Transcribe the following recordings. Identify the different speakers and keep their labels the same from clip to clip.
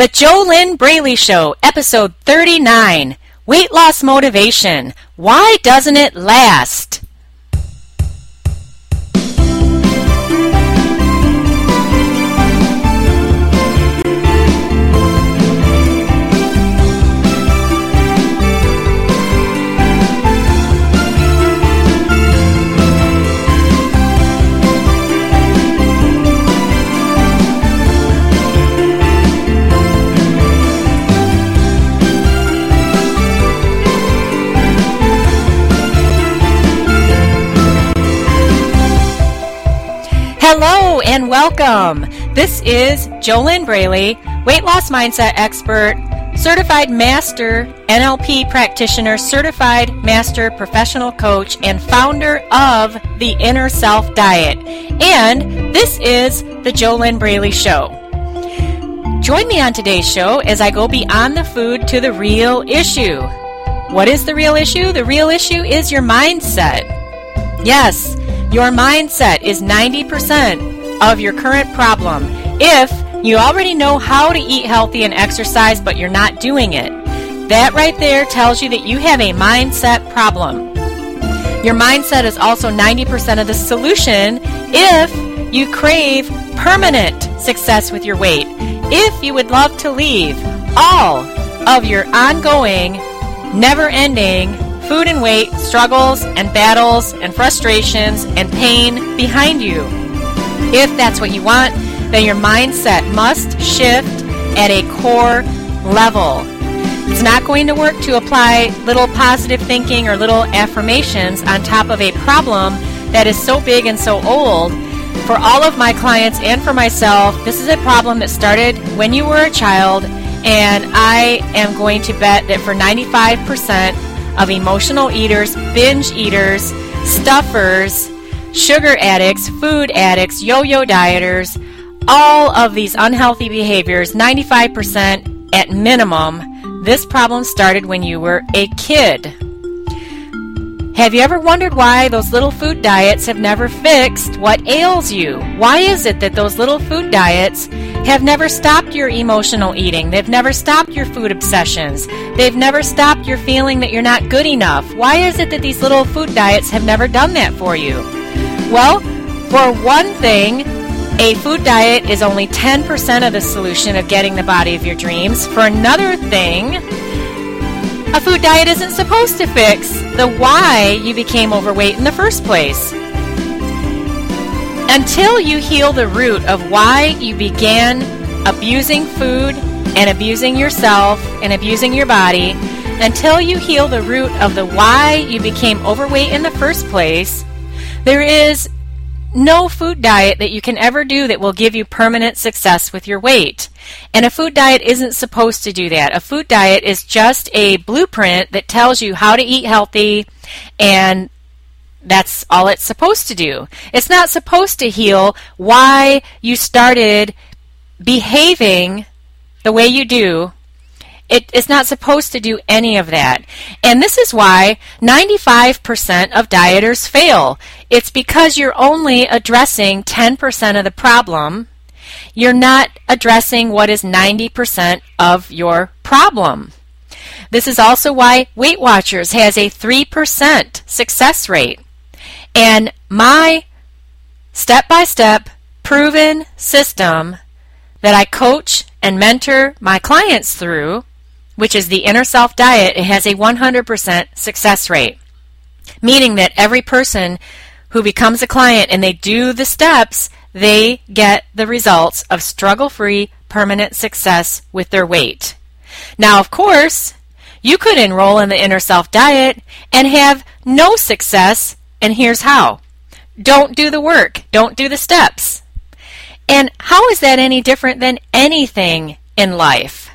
Speaker 1: The JoLynn Braley Show, episode 39 Weight Loss Motivation. Why doesn't it last? Welcome. This is JoLynn Braley, weight loss mindset expert, certified master NLP practitioner, certified master professional coach, and founder of the Inner Self Diet. And this is the JoLynn Braley Show. Join me on today's show as I go beyond the food to the real issue. What is the real issue? The real issue is your mindset. Yes, your mindset is 90% of your current problem. If you already know how to eat healthy and exercise, but you're not doing it, that right there tells you that you have a mindset problem. Your mindset is also 90% of the solution if you crave permanent success with your weight. If you would love to leave all of your ongoing, never ending food and weight struggles and battles and frustrations and pain behind you. If that's what you want, then your mindset must shift at a core level. It's not going to work to apply little positive thinking or little affirmations on top of a problem that is so big and so old. For all of my clients and for myself, this is a problem that started when you were a child, and I am going to bet that for 95%, of emotional eaters, binge eaters, stuffers, sugar addicts, food addicts, yo yo dieters, all of these unhealthy behaviors, 95% at minimum, this problem started when you were a kid. Have you ever wondered why those little food diets have never fixed what ails you? Why is it that those little food diets have never stopped your emotional eating? They've never stopped your food obsessions. They've never stopped your feeling that you're not good enough. Why is it that these little food diets have never done that for you? Well, for one thing, a food diet is only 10% of the solution of getting the body of your dreams. For another thing, a food diet isn't supposed to fix the why you became overweight in the first place. Until you heal the root of why you began abusing food and abusing yourself and abusing your body, until you heal the root of the why you became overweight in the first place, there is no food diet that you can ever do that will give you permanent success with your weight. And a food diet isn't supposed to do that. A food diet is just a blueprint that tells you how to eat healthy and that's all it's supposed to do. It's not supposed to heal why you started behaving the way you do it is not supposed to do any of that. And this is why 95% of dieters fail. It's because you're only addressing 10% of the problem. You're not addressing what is 90% of your problem. This is also why Weight Watchers has a 3% success rate. And my step by step proven system that I coach and mentor my clients through which is the inner self diet, it has a 100% success rate. Meaning that every person who becomes a client and they do the steps, they get the results of struggle free, permanent success with their weight. Now, of course, you could enroll in the inner self diet and have no success, and here's how. Don't do the work, don't do the steps. And how is that any different than anything in life?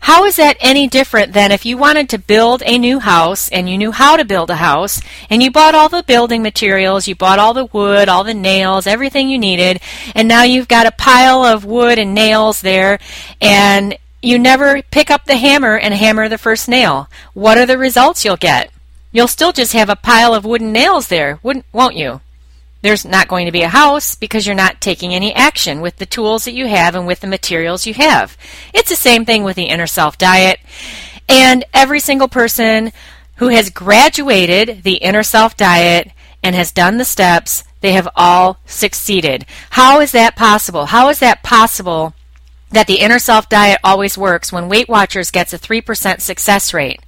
Speaker 1: How is that any different than if you wanted to build a new house and you knew how to build a house and you bought all the building materials, you bought all the wood, all the nails, everything you needed, and now you've got a pile of wood and nails there and you never pick up the hammer and hammer the first nail. What are the results you'll get? You'll still just have a pile of wooden nails there, wouldn't, won't you? There's not going to be a house because you're not taking any action with the tools that you have and with the materials you have. It's the same thing with the inner self diet. And every single person who has graduated the inner self diet and has done the steps, they have all succeeded. How is that possible? How is that possible that the inner self diet always works when Weight Watchers gets a 3% success rate?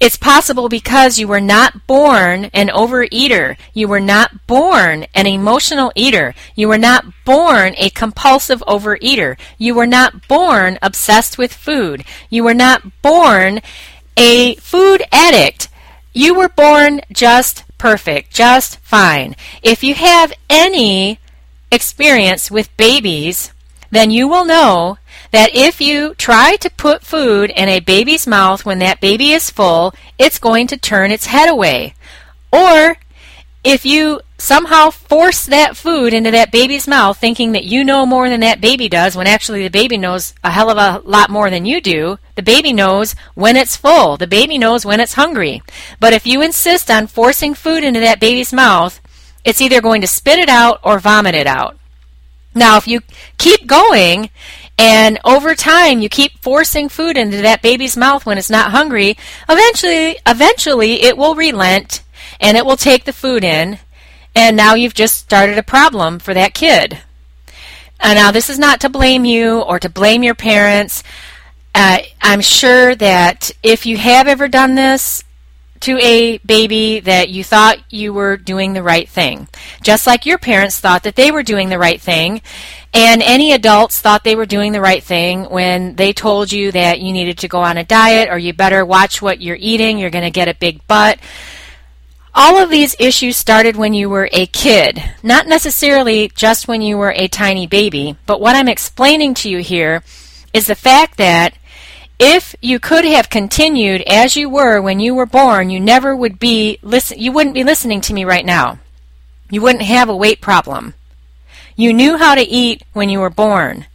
Speaker 1: It's possible because you were not born an overeater. You were not born an emotional eater. You were not born a compulsive overeater. You were not born obsessed with food. You were not born a food addict. You were born just perfect, just fine. If you have any experience with babies, then you will know that if you try to put food in a baby's mouth when that baby is full, it's going to turn its head away. Or if you somehow force that food into that baby's mouth thinking that you know more than that baby does when actually the baby knows a hell of a lot more than you do, the baby knows when it's full. The baby knows when it's hungry. But if you insist on forcing food into that baby's mouth, it's either going to spit it out or vomit it out. Now, if you keep going and over time you keep forcing food into that baby's mouth when it's not hungry, eventually eventually it will relent and it will take the food in and now you've just started a problem for that kid. Uh, now, this is not to blame you or to blame your parents. Uh, I'm sure that if you have ever done this, to a baby that you thought you were doing the right thing. Just like your parents thought that they were doing the right thing, and any adults thought they were doing the right thing when they told you that you needed to go on a diet or you better watch what you're eating, you're going to get a big butt. All of these issues started when you were a kid, not necessarily just when you were a tiny baby, but what I'm explaining to you here is the fact that if you could have continued as you were when you were born, you never would be listen you wouldn't be listening to me right now. You wouldn't have a weight problem. You knew how to eat when you were born.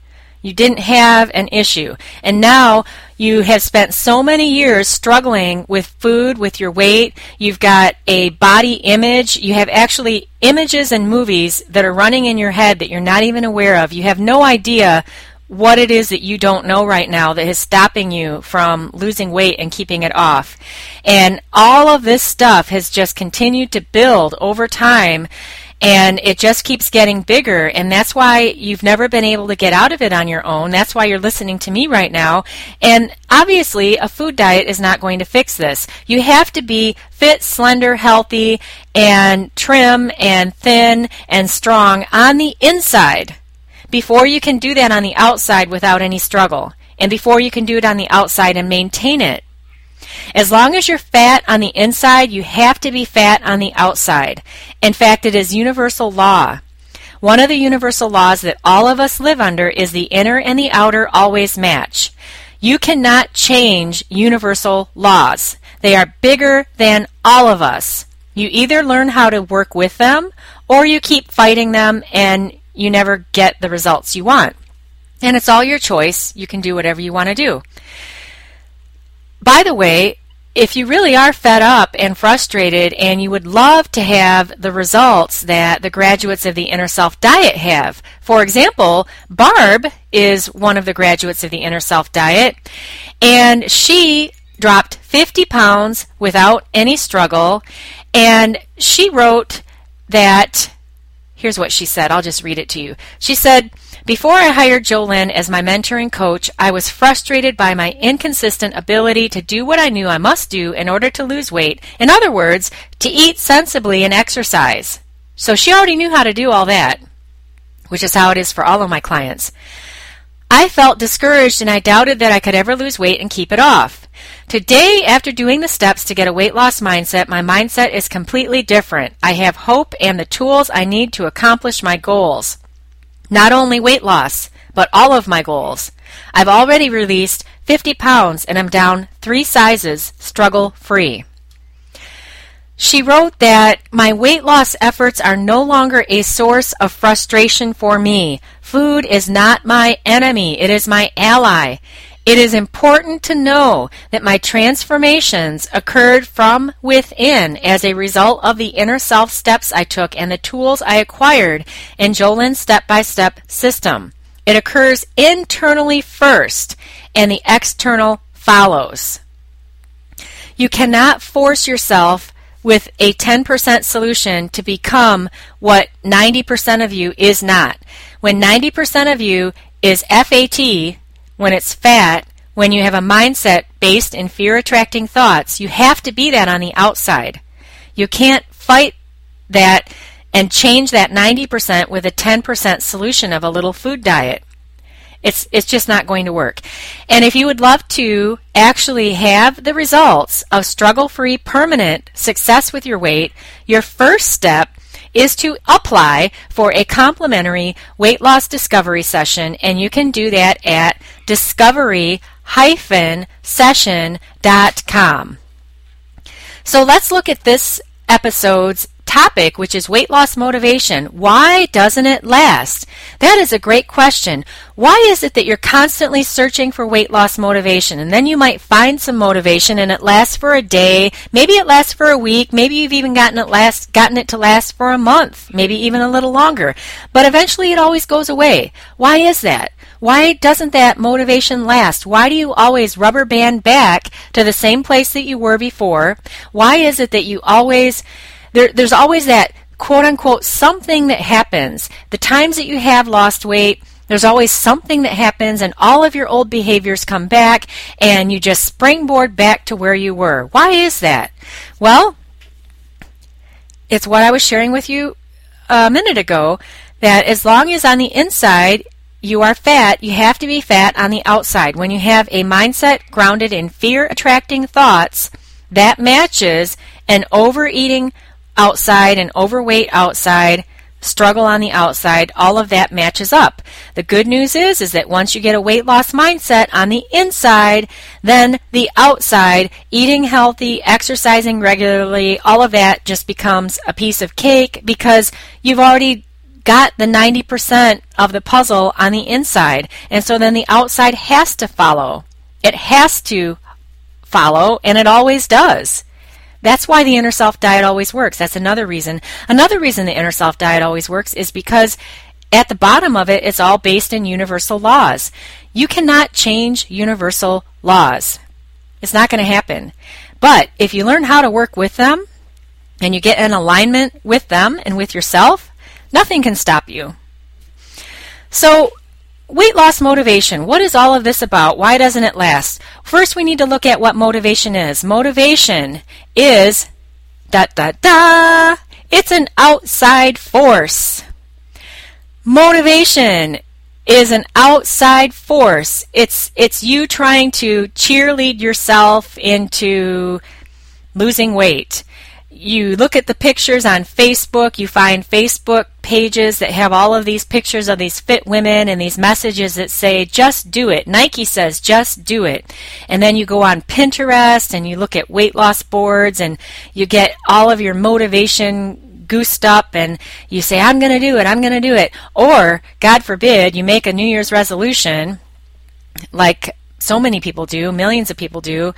Speaker 1: You didn't have an issue. And now you have spent so many years struggling with food, with your weight. You've got a body image. You have actually images and movies that are running in your head that you're not even aware of. You have no idea what it is that you don't know right now that is stopping you from losing weight and keeping it off. And all of this stuff has just continued to build over time and it just keeps getting bigger. And that's why you've never been able to get out of it on your own. That's why you're listening to me right now. And obviously a food diet is not going to fix this. You have to be fit slender healthy and trim and thin and strong on the inside before you can do that on the outside without any struggle. And before you can do it on the outside and maintain it as long as you're fat on the inside, you have to be fat on the outside. In fact, it is universal law. One of the universal laws that all of us live under is the inner and the outer always match. You cannot change universal laws. They are bigger than all of us. You either learn how to work with them or you keep fighting them and you never get the results you want. And it's all your choice. You can do whatever you want to do. By the way, if you really are fed up and frustrated and you would love to have the results that the graduates of the Inner Self Diet have, for example, Barb is one of the graduates of the Inner Self Diet, and she dropped 50 pounds without any struggle, and she wrote that. Here's what she said. I'll just read it to you. She said, before I hired Jolynn as my mentor and coach, I was frustrated by my inconsistent ability to do what I knew I must do in order to lose weight. In other words, to eat sensibly and exercise. So she already knew how to do all that, which is how it is for all of my clients. I felt discouraged and I doubted that I could ever lose weight and keep it off. Today, after doing the steps to get a weight loss mindset, my mindset is completely different. I have hope and the tools I need to accomplish my goals. Not only weight loss, but all of my goals. I've already released 50 pounds and I'm down three sizes struggle free. She wrote that my weight loss efforts are no longer a source of frustration for me. Food is not my enemy, it is my ally. It is important to know that my transformations occurred from within as a result of the inner self steps I took and the tools I acquired in JoLynn's step by step system. It occurs internally first, and the external follows. You cannot force yourself with a 10% solution to become what 90% of you is not. When 90% of you is FAT, when it's fat, when you have a mindset based in fear attracting thoughts, you have to be that on the outside. You can't fight that and change that 90% with a 10% solution of a little food diet. It's, it's just not going to work. And if you would love to actually have the results of struggle free permanent success with your weight, your first step is to apply for a complimentary weight loss discovery session, and you can do that at discovery-session.com. So let's look at this episode's topic, which is weight loss motivation. Why doesn't it last? That is a great question. Why is it that you're constantly searching for weight loss motivation? And then you might find some motivation and it lasts for a day, maybe it lasts for a week, maybe you've even gotten it last gotten it to last for a month, maybe even a little longer. But eventually it always goes away. Why is that? Why doesn't that motivation last? Why do you always rubber band back to the same place that you were before? Why is it that you always there, there's always that quote unquote something that happens. The times that you have lost weight, there's always something that happens, and all of your old behaviors come back, and you just springboard back to where you were. Why is that? Well, it's what I was sharing with you a minute ago that as long as on the inside you are fat, you have to be fat on the outside. When you have a mindset grounded in fear attracting thoughts, that matches an overeating outside and overweight outside, struggle on the outside, all of that matches up. The good news is is that once you get a weight loss mindset on the inside, then the outside, eating healthy, exercising regularly, all of that just becomes a piece of cake because you've already got the 90% of the puzzle on the inside. And so then the outside has to follow. It has to follow, and it always does. That's why the inner self diet always works. That's another reason. Another reason the inner self diet always works is because at the bottom of it, it's all based in universal laws. You cannot change universal laws. It's not going to happen. But if you learn how to work with them and you get in alignment with them and with yourself, nothing can stop you. So, Weight loss motivation. What is all of this about? Why doesn't it last? First, we need to look at what motivation is. Motivation is da da da. It's an outside force. Motivation is an outside force. It's it's you trying to cheerlead yourself into losing weight you look at the pictures on Facebook, you find Facebook pages that have all of these pictures of these fit women and these messages that say, just do it. Nike says, just do it. And then you go on Pinterest and you look at weight loss boards and you get all of your motivation goosed up and you say, I'm going to do it, I'm going to do it. Or, God forbid, you make a New Year's resolution like so many people do, millions of people do,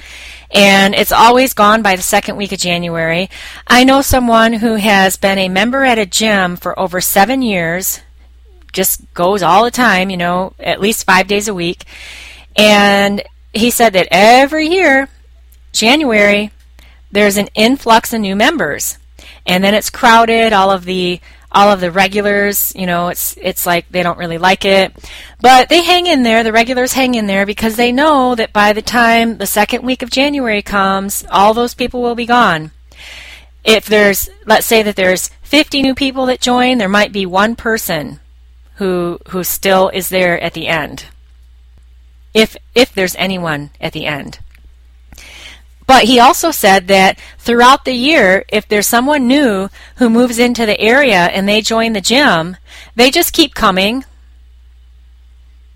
Speaker 1: and it's always gone by the second week of January. I know someone who has been a member at a gym for over seven years, just goes all the time, you know, at least five days a week, and he said that every year, January, there's an influx of new members. And then it's crowded, all of the all of the regulars, you know, it's it's like they don't really like it. But they hang in there, the regulars hang in there because they know that by the time the second week of January comes, all those people will be gone. If there's let's say that there's 50 new people that join, there might be one person who who still is there at the end. If if there's anyone at the end. But he also said that throughout the year, if there's someone new who moves into the area and they join the gym, they just keep coming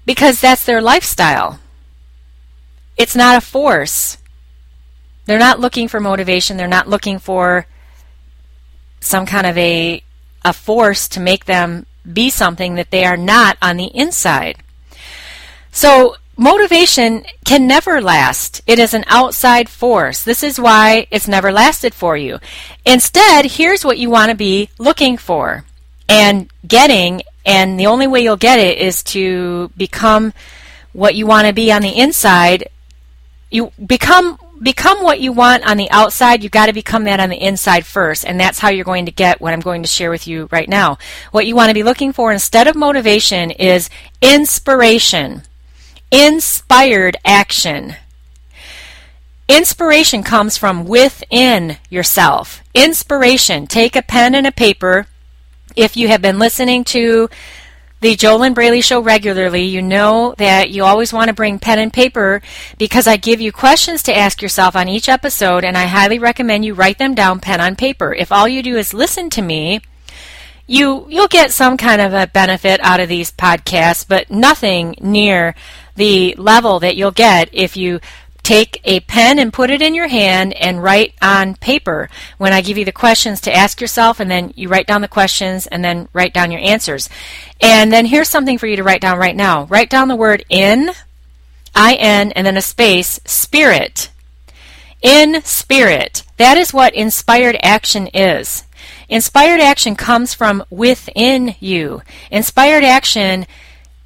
Speaker 1: because that's their lifestyle. It's not a force. They're not looking for motivation. They're not looking for some kind of a, a force to make them be something that they are not on the inside. So motivation can never last. It is an outside force. This is why it's never lasted for you. Instead, here's what you want to be looking for and getting, and the only way you'll get it is to become what you want to be on the inside. You become become what you want on the outside, you've got to become that on the inside first. And that's how you're going to get what I'm going to share with you right now. What you want to be looking for instead of motivation is inspiration. Inspired action. Inspiration comes from within yourself. Inspiration. Take a pen and a paper. If you have been listening to the JoLynn Braley Show regularly, you know that you always want to bring pen and paper because I give you questions to ask yourself on each episode, and I highly recommend you write them down pen on paper. If all you do is listen to me, you you'll get some kind of a benefit out of these podcasts, but nothing near the level that you'll get if you take a pen and put it in your hand and write on paper when I give you the questions to ask yourself, and then you write down the questions and then write down your answers. And then here's something for you to write down right now. Write down the word in, I-N, and then a space, spirit. In spirit. That is what inspired action is. Inspired action comes from within you. Inspired action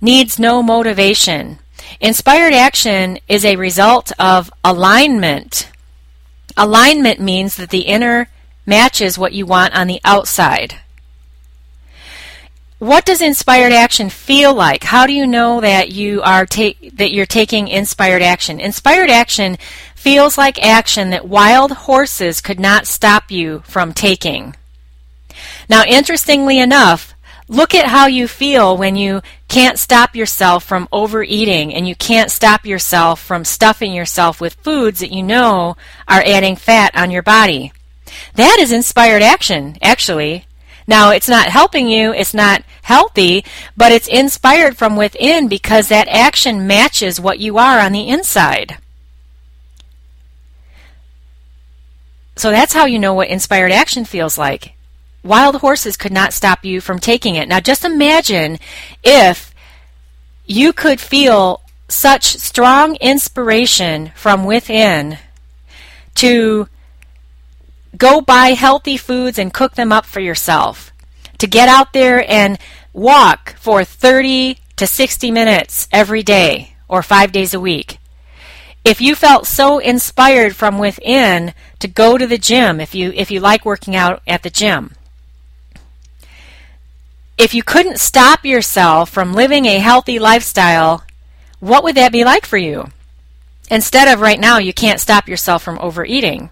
Speaker 1: needs no motivation. Inspired action is a result of alignment. Alignment means that the inner matches what you want on the outside. What does inspired action feel like? How do you know that you are that you're taking inspired action? Inspired action feels like action that wild horses could not stop you from taking. Now, interestingly enough, Look at how you feel when you can't stop yourself from overeating and you can't stop yourself from stuffing yourself with foods that you know are adding fat on your body. That is inspired action, actually. Now, it's not helping you, it's not healthy, but it's inspired from within because that action matches what you are on the inside. So that's how you know what inspired action feels like wild horses could not stop you from taking it. Now just imagine if you could feel such strong inspiration from within to go buy healthy foods and cook them up for yourself. To get out there and walk for 30 to 60 minutes every day or five days a week. If you felt so inspired from within to go to the gym, if you if you like working out at the gym, if you couldn't stop yourself from living a healthy lifestyle, what would that be like for you? Instead of right now, you can't stop yourself from overeating.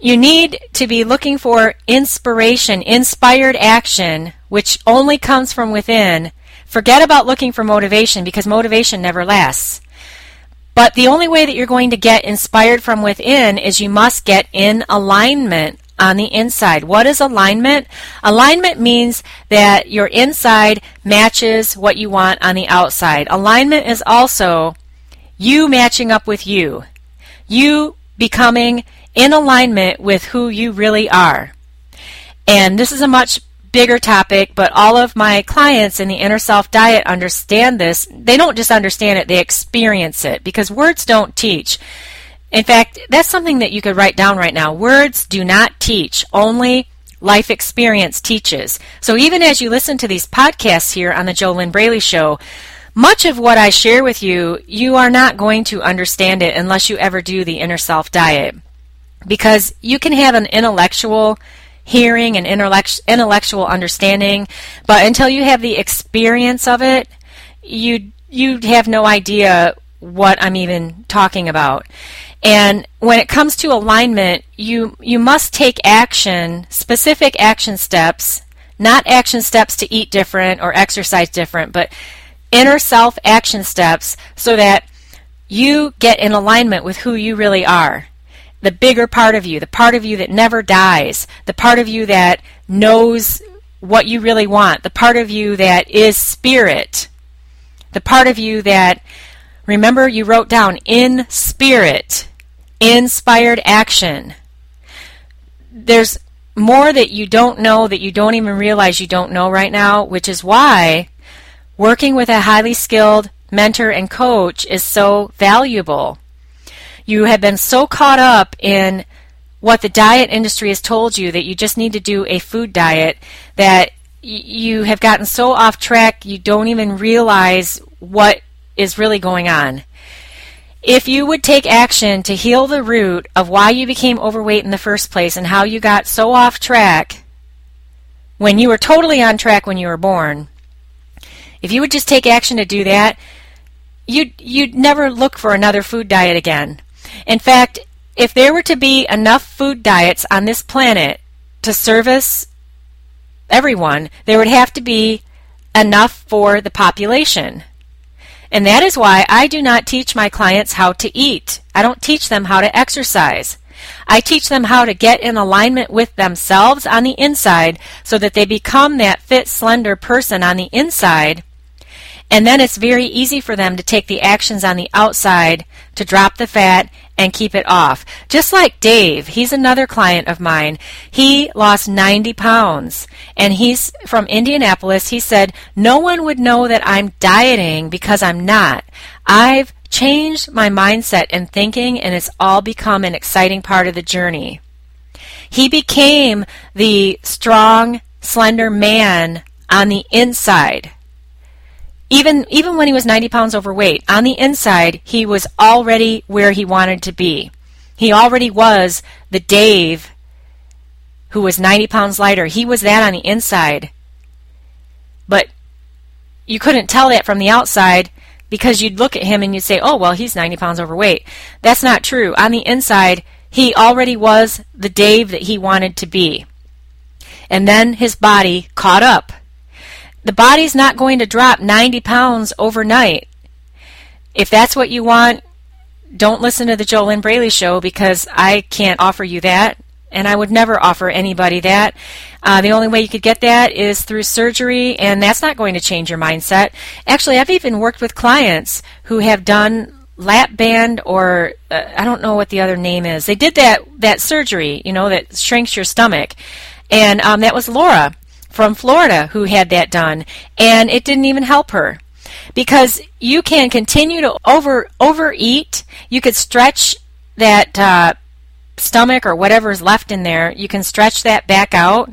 Speaker 1: You need to be looking for inspiration, inspired action, which only comes from within. Forget about looking for motivation because motivation never lasts. But the only way that you're going to get inspired from within is you must get in alignment on the inside. What is alignment? Alignment means that your inside matches what you want on the outside. Alignment is also you matching up with you. You becoming in alignment with who you really are. And this is a much bigger topic, but all of my clients in the inner self diet understand this. They don't just understand it, they experience it because words don't teach. In fact, that's something that you could write down right now. Words do not teach, only life experience teaches. So even as you listen to these podcasts here on the JoLynn Braley Show, much of what I share with you, you are not going to understand it unless you ever do the inner self diet. Because you can have an intellectual hearing and intellectual understanding, but until you have the experience of it, you you have no idea what I'm even talking about. And when it comes to alignment, you, you must take action, specific action steps, not action steps to eat different or exercise different, but inner self action steps so that you get in alignment with who you really are. The bigger part of you, the part of you that never dies, the part of you that knows what you really want, the part of you that is spirit, the part of you that, remember, you wrote down in spirit inspired action. There's more that you don't know that you don't even realize you don't know right now, which is why working with a highly skilled mentor and coach is so valuable. You have been so caught up in what the diet industry has told you that you just need to do a food diet that you have gotten so off track you don't even realize what is really going on. If you would take action to heal the root of why you became overweight in the first place and how you got so off track when you were totally on track when you were born, if you would just take action to do that, you'd, you'd never look for another food diet again. In fact, if there were to be enough food diets on this planet to service everyone, there would have to be enough for the population. And that is why I do not teach my clients how to eat. I don't teach them how to exercise. I teach them how to get in alignment with themselves on the inside so that they become that fit, slender person on the inside and then it's very easy for them to take the actions on the outside to drop the fat and keep it off. Just like Dave, he's another client of mine. He lost 90 pounds and he's from Indianapolis. He said, No one would know that I'm dieting because I'm not. I've changed my mindset and thinking and it's all become an exciting part of the journey. He became the strong, slender man on the inside even even when he was 90 pounds overweight, on the inside he was already where he wanted to be. He already was the Dave who was 90 pounds lighter. He was that on the inside. But you couldn't tell that from the outside because you'd look at him and you'd say, "Oh, well, he's 90 pounds overweight." That's not true. On the inside, he already was the Dave that he wanted to be. And then his body caught up the body's not going to drop 90 pounds overnight. If that's what you want, don't listen to the JoLynn Braley show because I can't offer you that, and I would never offer anybody that. Uh, the only way you could get that is through surgery, and that's not going to change your mindset. Actually, I've even worked with clients who have done lap band or uh, I don't know what the other name is. They did that that surgery, you know, that shrinks your stomach, and um, that was Laura from Florida who had that done, and it didn't even help her because you can continue to over overeat. You could stretch that uh, stomach or whatever is left in there. You can stretch that back out.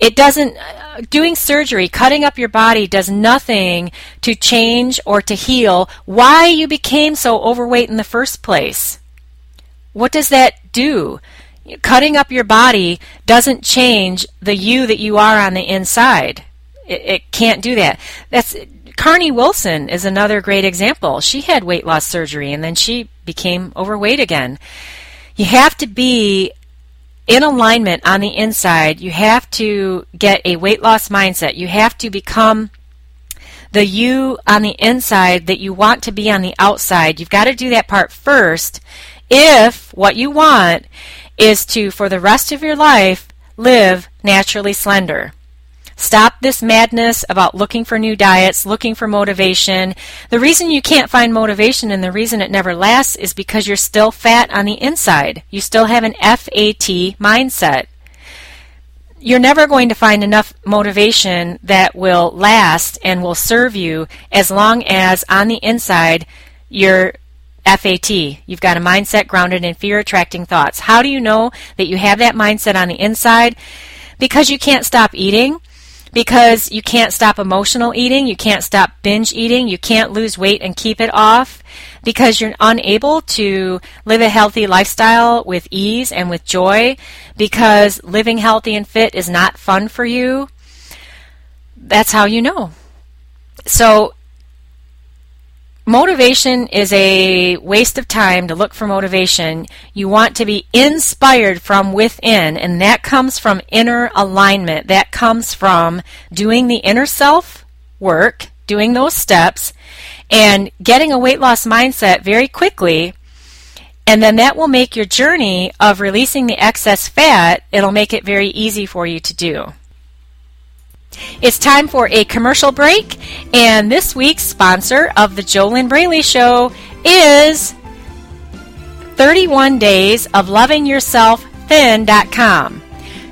Speaker 1: It doesn't. Uh, doing surgery, cutting up your body, does nothing to change or to heal why you became so overweight in the first place. What does that do? Cutting up your body doesn't change the you that you are on the inside. It, it can't do that. That's Carnie Wilson is another great example. She had weight loss surgery and then she became overweight again. You have to be in alignment on the inside. You have to get a weight loss mindset. You have to become the you on the inside that you want to be on the outside. You've got to do that part first if what you want is to, for the rest of your life, live naturally slender. Stop this madness about looking for new diets, looking for motivation. The reason you can't find motivation and the reason it never lasts is because you're still fat on the inside. You still have an FAT mindset. You're never going to find enough motivation that will last and will serve you as long as on the inside you're FAT. You've got a mindset grounded in fear attracting thoughts. How do you know that you have that mindset on the inside? Because you can't stop eating, because you can't stop emotional eating, you can't stop binge eating, you can't lose weight and keep it off, because you're unable to live a healthy lifestyle with ease and with joy, because living healthy and fit is not fun for you. That's how you know. So motivation is a waste of time to look for motivation. You want to be inspired from within, and that comes from inner alignment. That comes from doing the inner self work, doing those steps, and getting a weight loss mindset very quickly. And then that will make your journey of releasing the excess fat, it'll make it very easy for you to do. It's time for a commercial break, and this week's sponsor of the JoLynn Braley Show is 31 Days of Loving Yourself Thin.com.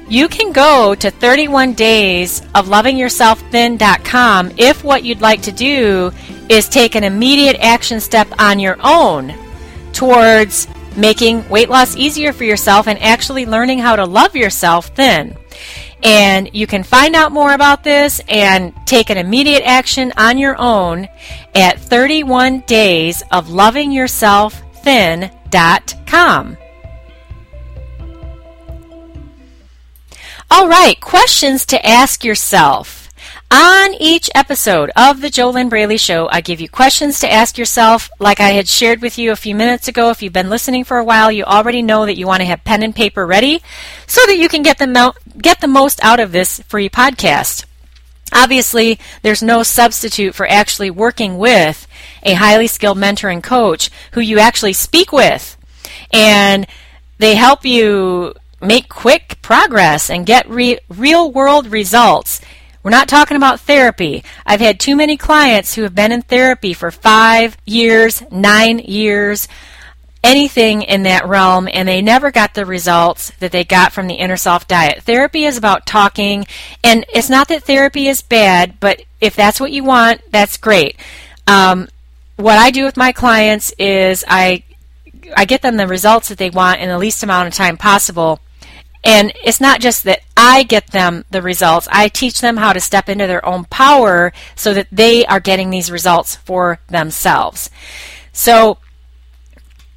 Speaker 1: You can go to 31 Days of Loving Yourself Thin.com if what you'd like to do is take an immediate action step on your own towards making weight loss easier for yourself and actually learning how to love yourself then. And you can find out more about this and take an immediate action on your own at 31 days of loving yourself thin.com. All right, questions to ask yourself. On each episode of the JoLynn Braley Show, I give you questions to ask yourself. Like I had shared with you a few minutes ago, if you've been listening for a while, you already know that you want to have pen and paper ready so that you can get the, mo- get the most out of this free podcast. Obviously, there's no substitute for actually working with a highly skilled mentor and coach who you actually speak with. And they help you make quick progress and get re- real world results we're not talking about therapy. I've had too many clients who have been in therapy for five years, nine years, anything in that realm, and they never got the results that they got from the inner self diet. Therapy is about talking, and it's not that therapy is bad, but if that's what you want, that's great. Um, what I do with my clients is I I get them the results that they want in the least amount of time possible and it's not just that I get them the results, I teach them how to step into their own power so that they are getting these results for themselves. So,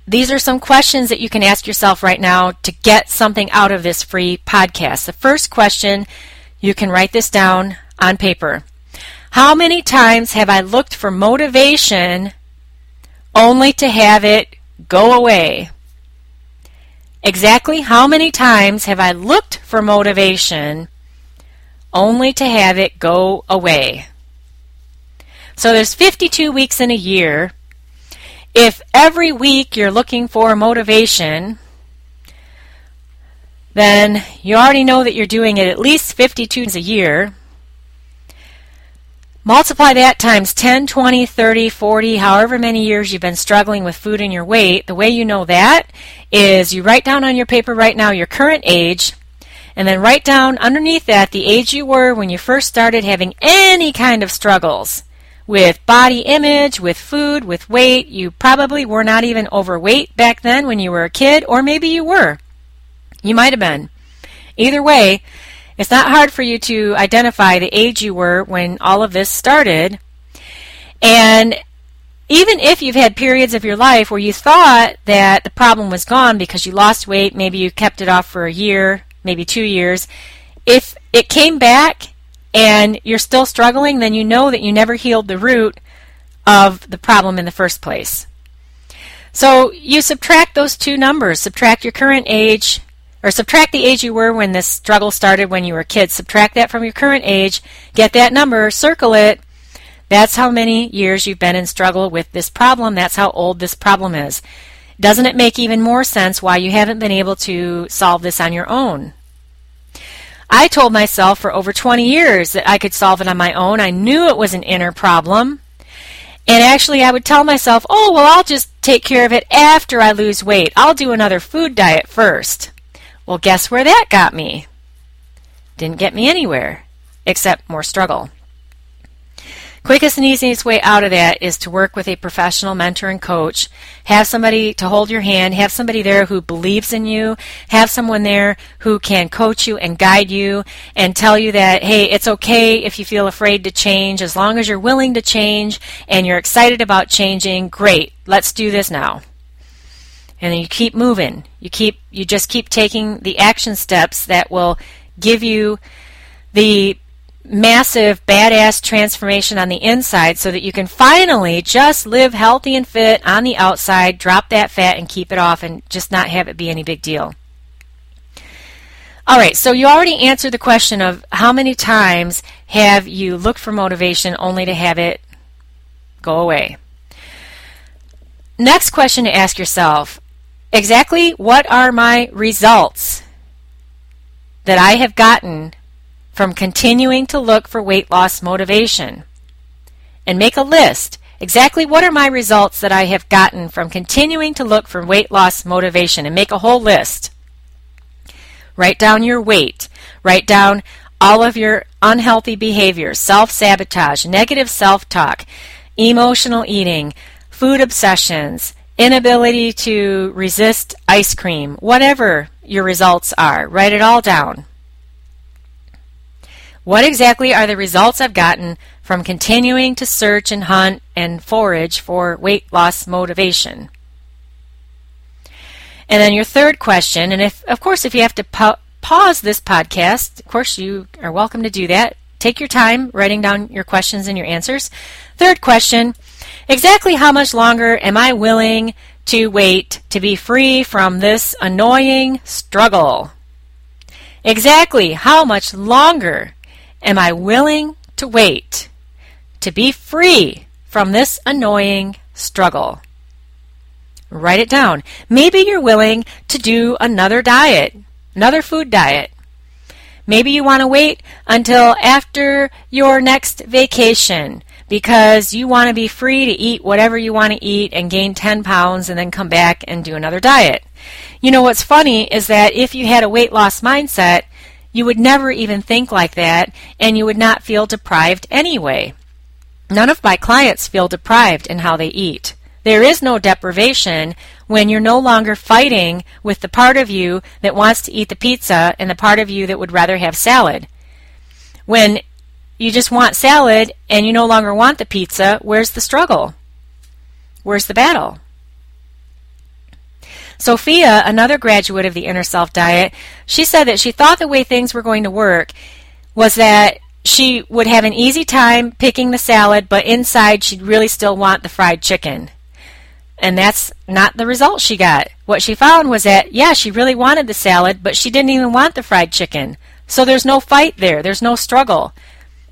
Speaker 1: these are some questions that you can ask yourself right now to get something out of this free podcast. The first question, you can write this down on paper. How many times have I looked for motivation only to have it go away? Exactly how many times have I looked for motivation only to have it go away? So there's 52 weeks in a year. If every week you're looking for motivation, then you already know that you're doing it at least 52 times a year. Multiply that times 10, 20, 30, 40, however many years you've been struggling with food and your weight. The way you know that is you write down on your paper right now your current age, and then write down underneath that the age you were when you first started having any kind of struggles with body image, with food, with weight. You probably were not even overweight back then when you were a kid, or maybe you were. You might have been. Either way, it's not hard for you to identify the age you were when all of this started. And even if you've had periods of your life where you thought that the problem was gone because you lost weight, maybe you kept it off for a year, maybe two years, if it came back and you're still struggling, then you know that you never healed the root of the problem in the first place. So you subtract those two numbers, subtract your current age or subtract the age you were when this struggle started when you were a kid. Subtract that from your current age, get that number, circle it. That's how many years you've been in struggle with this problem. That's how old this problem is. Doesn't it make even more sense why you haven't been able to solve this on your own? I told myself for over 20 years that I could solve it on my own. I knew it was an inner problem. And actually, I would tell myself, oh, well, I'll just take care of it after I lose weight. I'll do another food diet first. Well, guess where that got me? Didn't get me anywhere, except more struggle. Quickest and easiest way out of that is to work with a professional mentor and coach. Have somebody to hold your hand, have somebody there who believes in you, have someone there who can coach you and guide you and tell you that, hey, it's okay if you feel afraid to change. As long as you're willing to change and you're excited about changing, great. Let's do this now and then you keep moving. You keep you just keep taking the action steps that will give you the massive badass transformation on the inside so that you can finally just live healthy and fit on the outside, drop that fat and keep it off and just not have it be any big deal. All right, so you already answered the question of how many times have you looked for motivation only to have it go away? Next question to ask yourself exactly what are my results that I have gotten from continuing to look for weight loss motivation. And make a list. Exactly what are my results that I have gotten from continuing to look for weight loss motivation and make a whole list. Write down your weight. Write down all of your unhealthy behaviors, self sabotage, negative self talk, emotional eating, food obsessions, inability to resist ice cream, whatever your results are, write it all down. What exactly are the results I've gotten from continuing to search and hunt and forage for weight loss motivation? And then your third question, and if, of course, if you have to pa- pause this podcast, of course, you are welcome to do that. Take your time writing down your questions and your answers. Third question, exactly how much longer am I willing to wait to be free from this annoying struggle? Exactly how much longer am I willing to wait to be free from this annoying struggle? Write it down. Maybe you're willing to do another diet, another food diet. Maybe you want to wait until after your next vacation because you want to be free to eat whatever you want to eat and gain 10 pounds and then come back and do another diet. You know what's funny is that if you had a weight loss mindset, you would never even think like that and you would not feel deprived anyway. None of my clients feel deprived in how they eat. There is no deprivation when you're no longer fighting with the part of you that wants to eat the pizza and the part of you that would rather have salad. When you just want salad and you no longer want the pizza, where's the struggle? Where's the battle? Sophia, another graduate of the Inner Self Diet, she said that she thought the way things were going to work was that she would have an easy time picking the salad, but inside she'd really still want the fried chicken. And that's not the result she got. What she found was that, yeah, she really wanted the salad, but she didn't even want the fried chicken. So there's no fight there. There's no struggle.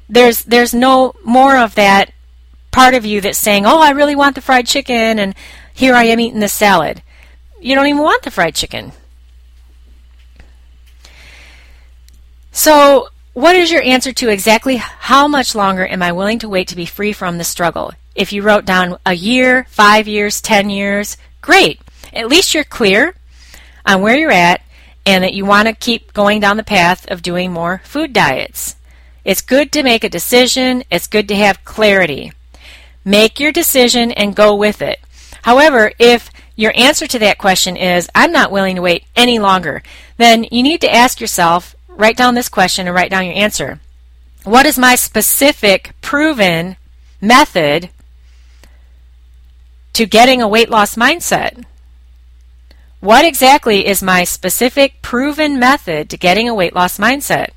Speaker 1: There's there's no more of that part of you that's saying, "Oh, I really want the fried chicken and here I am eating the salad." You don't even want the fried chicken. So, what is your answer to exactly how much longer am I willing to wait to be free from the struggle? If you wrote down a year, five years, ten years, great. At least you're clear on where you're at and that you want to keep going down the path of doing more food diets. It's good to make a decision, it's good to have clarity. Make your decision and go with it. However, if your answer to that question is, I'm not willing to wait any longer, then you need to ask yourself, write down this question and write down your answer. What is my specific proven method to getting a weight loss mindset. What exactly is my specific proven method to getting a weight loss mindset?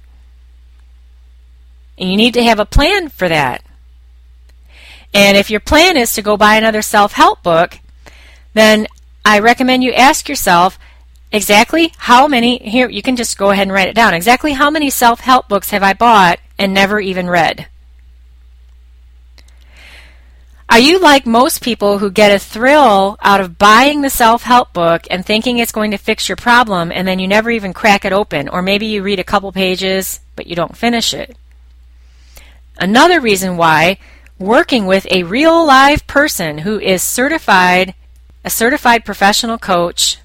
Speaker 1: And you need to have a plan for that. And if your plan is to go buy another self help book, then I recommend you ask yourself exactly how many, here, you can just go ahead and write it down. Exactly how many self help books have I bought and never even read? Are you like most people who get a thrill out of buying the self help book and thinking it's going to fix your problem and then you never even crack it open? Or maybe you read a couple pages but you don't finish it. Another reason why working with a real live person who is certified, a certified professional coach,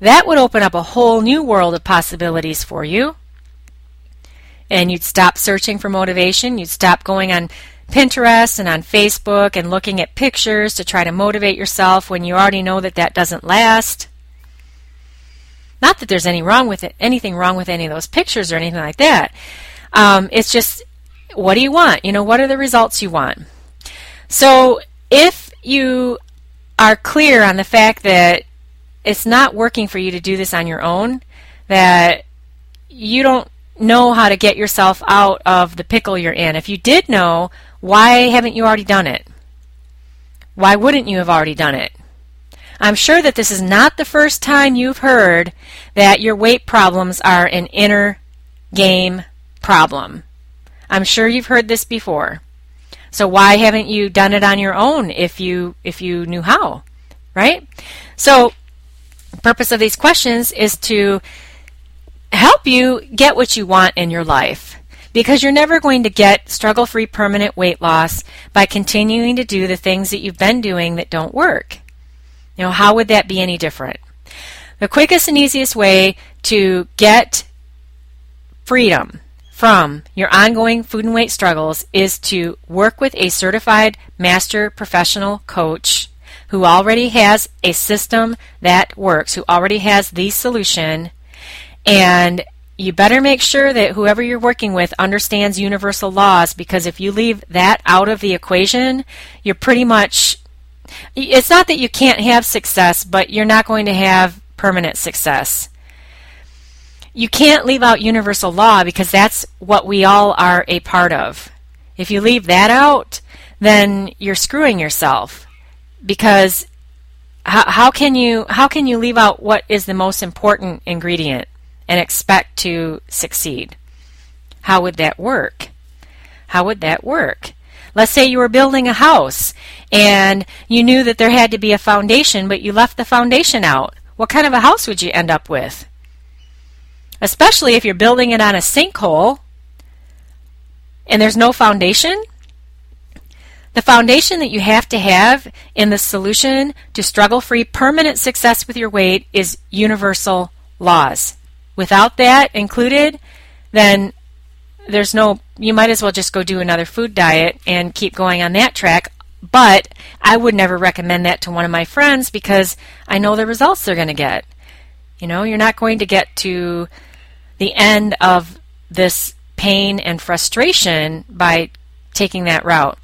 Speaker 1: that would open up a whole new world of possibilities for you. And you'd stop searching for motivation. You'd stop going on Pinterest and on Facebook and looking at pictures to try to motivate yourself when you already know that that doesn't last. Not that there's any wrong with it, anything wrong with any of those pictures or anything like that. Um, it's just, what do you want? You know, what are the results you want? So if you are clear on the fact that it's not working for you to do this on your own, that you don't know how to get yourself out of the pickle you're in. If you did know, why haven't you already done it? Why wouldn't you have already done it? I'm sure that this is not the first time you've heard that your weight problems are an inner game problem. I'm sure you've heard this before. So why haven't you done it on your own if you if you knew how? Right? So purpose of these questions is to help you get what you want in your life because you're never going to get struggle free permanent weight loss by continuing to do the things that you've been doing that don't work. You know, how would that be any different? The quickest and easiest way to get freedom from your ongoing food and weight struggles is to work with a certified master professional coach who already has a system that works, who already has the solution, and you better make sure that whoever you're working with understands universal laws because if you leave that out of the equation, you're pretty much it's not that you can't have success, but you're not going to have permanent success. You can't leave out universal law because that's what we all are a part of. If you leave that out, then you're screwing yourself because how, how can you how can you leave out what is the most important ingredient and expect to succeed? How would that work? How would that work? Let's say you were building a house and you knew that there had to be a foundation, but you left the foundation out. What kind of a house would you end up with? Especially if you're building it on a sinkhole and there's no foundation. The foundation that you have to have in the solution to struggle free permanent success with your weight is universal laws. Without that included, then there's no, you might as well just go do another food diet and keep going on that track. But I would never recommend that to one of my friends because I know the results they're going to get. You know, you're not going to get to the end of this pain and frustration by taking that route.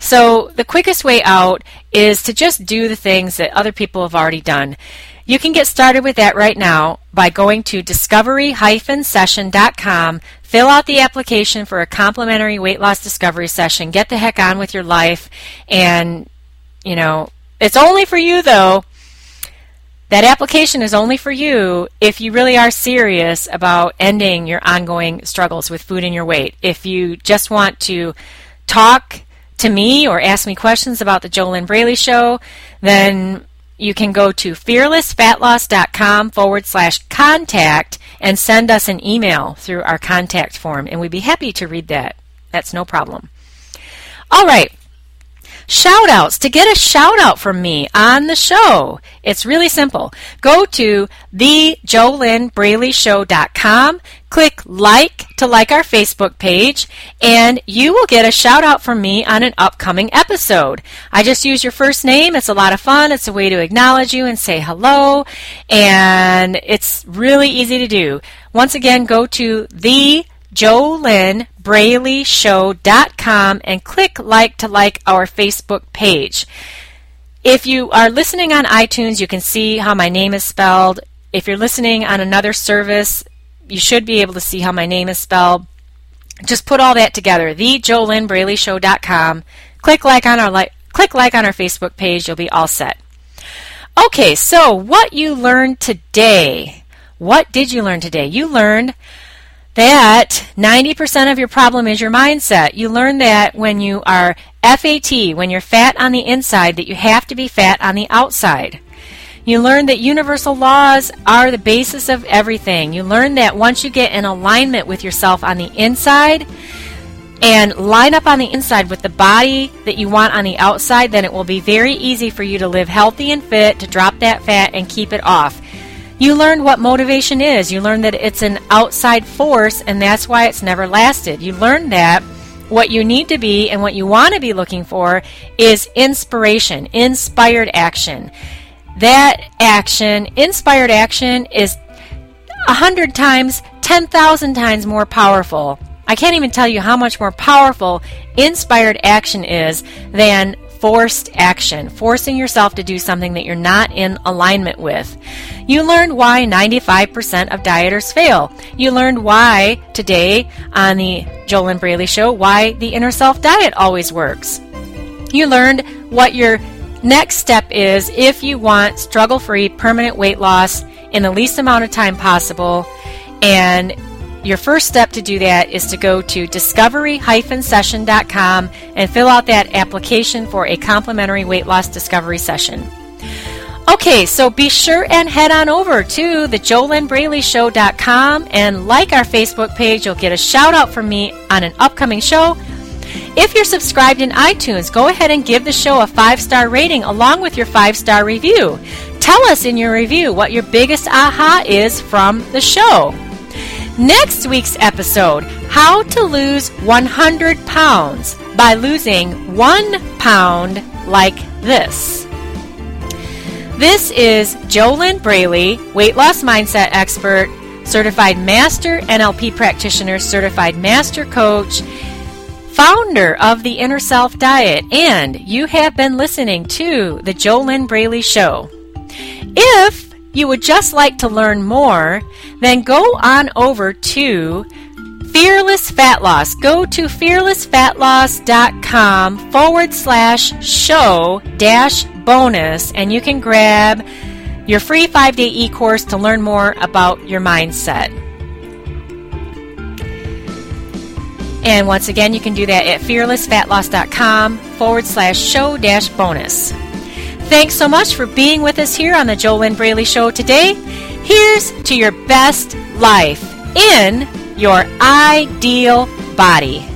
Speaker 1: So, the quickest way out is to just do the things that other people have already done. You can get started with that right now by going to discovery-session.com, fill out the application for a complimentary weight loss discovery session, get the heck on with your life, and, you know, it's only for you though. That application is only for you if you really are serious about ending your ongoing struggles with food and your weight. If you just want to talk to me or ask me questions about the JoLynn Braley Show, then you can go to fearlessfatloss.com forward slash contact and send us an email through our contact form, and we'd be happy to read that. That's no problem. All right. Shout outs. To get a shout out from me on the show, it's really simple. Go to thejolynnbraleyshow.com, click like to like our Facebook page, and you will get a shout out from me on an upcoming episode. I just use your first name. It's a lot of fun. It's a way to acknowledge you and say hello, and it's really easy to do. Once again, go to the JoLynnBraleyShow.com and click like to like our Facebook page. If you are listening on iTunes, you can see how my name is spelled. If you're listening on another service, you should be able to see how my name is spelled. Just put all that together. The TheJoLynnBraleyShow.com. Click like on our like click like on our Facebook page. You'll be all set. Okay, so what you learned today. What did you learn today? You learned that 90% of your problem is your mindset. You learn that when you are FAT, when you're fat on the inside, that you have to be fat on the outside. You learn that universal laws are the basis of everything. You learn that once you get in alignment with yourself on the inside and line up on the inside with the body that you want on the outside, then it will be very easy for you to live healthy and fit, to drop that fat and keep it off. You learned what motivation is. You learned that it's an outside force and that's why it's never lasted. You learned that what you need to be and what you want to be looking for is inspiration, inspired action. That action, inspired action, is a hundred times, 10,000 times more powerful. I can't even tell you how much more powerful inspired action is than forced action, forcing yourself to do something that you're not in alignment with. You learned why 95% of dieters fail. You learned why today on the JoLynn Braley Show, why the inner self diet always works. You learned what your next step is if you want struggle free permanent weight loss in the least amount of time possible and your first step to do that is to go to discovery-session.com and fill out that application for a complimentary weight loss discovery session. Okay, so be sure and head on over to the and like our Facebook page. You'll get a shout out from me on an upcoming show. If you're subscribed in iTunes, go ahead and give the show a five star rating along with your five star review. Tell us in your review what your biggest aha is from the show. Next week's episode How to lose 100 pounds by losing one pound like this. This is JoLynn Braley, weight loss mindset expert, certified master NLP practitioner, certified master coach, founder of the Inner Self Diet, and you have been listening to the JoLynn Braley Show. If you would just like to learn more, then go on over to Fearless Fat Loss. Go to fearlessfatloss.com forward slash show dash bonus and you can grab your free five day e course to learn more about your mindset. And once again, you can do that at fearlessfatloss.com forward slash show dash bonus. Thanks so much for being with us here on the Joel JoLynn Braley Show today. Here's to your best life in your ideal body.